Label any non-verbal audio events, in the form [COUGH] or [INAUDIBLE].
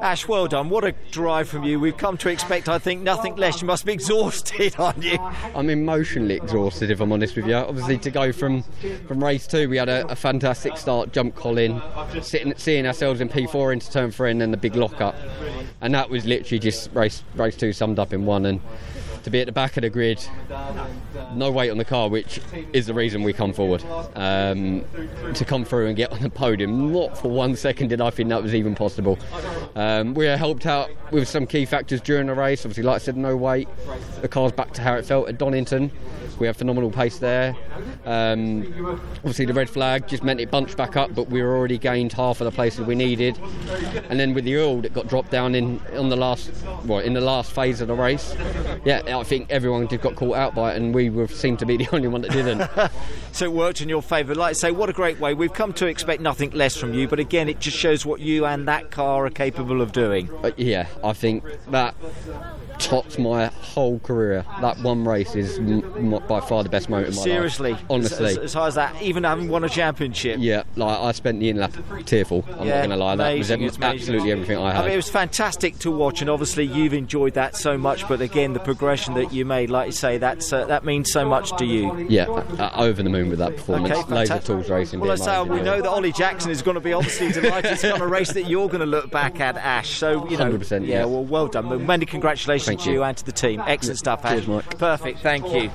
Ash, well done. What a drive from you. We've come to expect, I think, nothing less. You must be exhausted, [LAUGHS] aren't you? I'm emotionally exhausted, if I'm honest with you. Obviously, to go from, from race two, we had a, a fantastic start, jump Colin, sitting, seeing ourselves in P4 into turn three, and then the big lock up. And that was literally just race, race two summed up in one. And to be at the back of the grid, no weight on the car, which is the reason we come forward. Um, to come through and get on the podium, not for one second did I think that was even possible. Um, we were helped out with some key factors during the race. Obviously, like I said, no weight. The car's back to how it felt at Donington. We have phenomenal pace there. Um, obviously, the red flag just meant it bunched back up, but we were already gained half of the places we needed. And then with the oil that got dropped down in on the last, well, in the last phase of the race, yeah, I think everyone just got caught out by it, and we were, seemed to be the [LAUGHS] only one that didn't. [LAUGHS] so it worked in your favour. Like I say, what a great way. We've come to expect nothing less from you, but again, it just shows what you and that car are capable of doing. Uh, yeah, I think that tops my whole career. That one race is m- m- by far the best moment of my Seriously, life. Seriously, honestly, as, as high as that, even having won a championship. Yeah, like I spent the lap tearful. I'm Yeah, not going to lie. That was amazing, it's amazing. absolutely everything I I had. mean, it was fantastic to watch, and obviously you've enjoyed that so much. But again, the progression that you made, like you say, that's uh, that means so much to you. yeah, uh, over the moon with that performance. Okay, fantastic. Tools Racing. Well, I being say amazing, we yeah. know that Ollie Jackson is going to be obviously [LAUGHS] delighted. It's not a race that you're going to look back at, Ash. So you know, 100%, yeah. Well, well done. Many congratulations Thank to you you. and to the team. Excellent stuff, Ash. Cheers, Mike. Perfect. Thank you.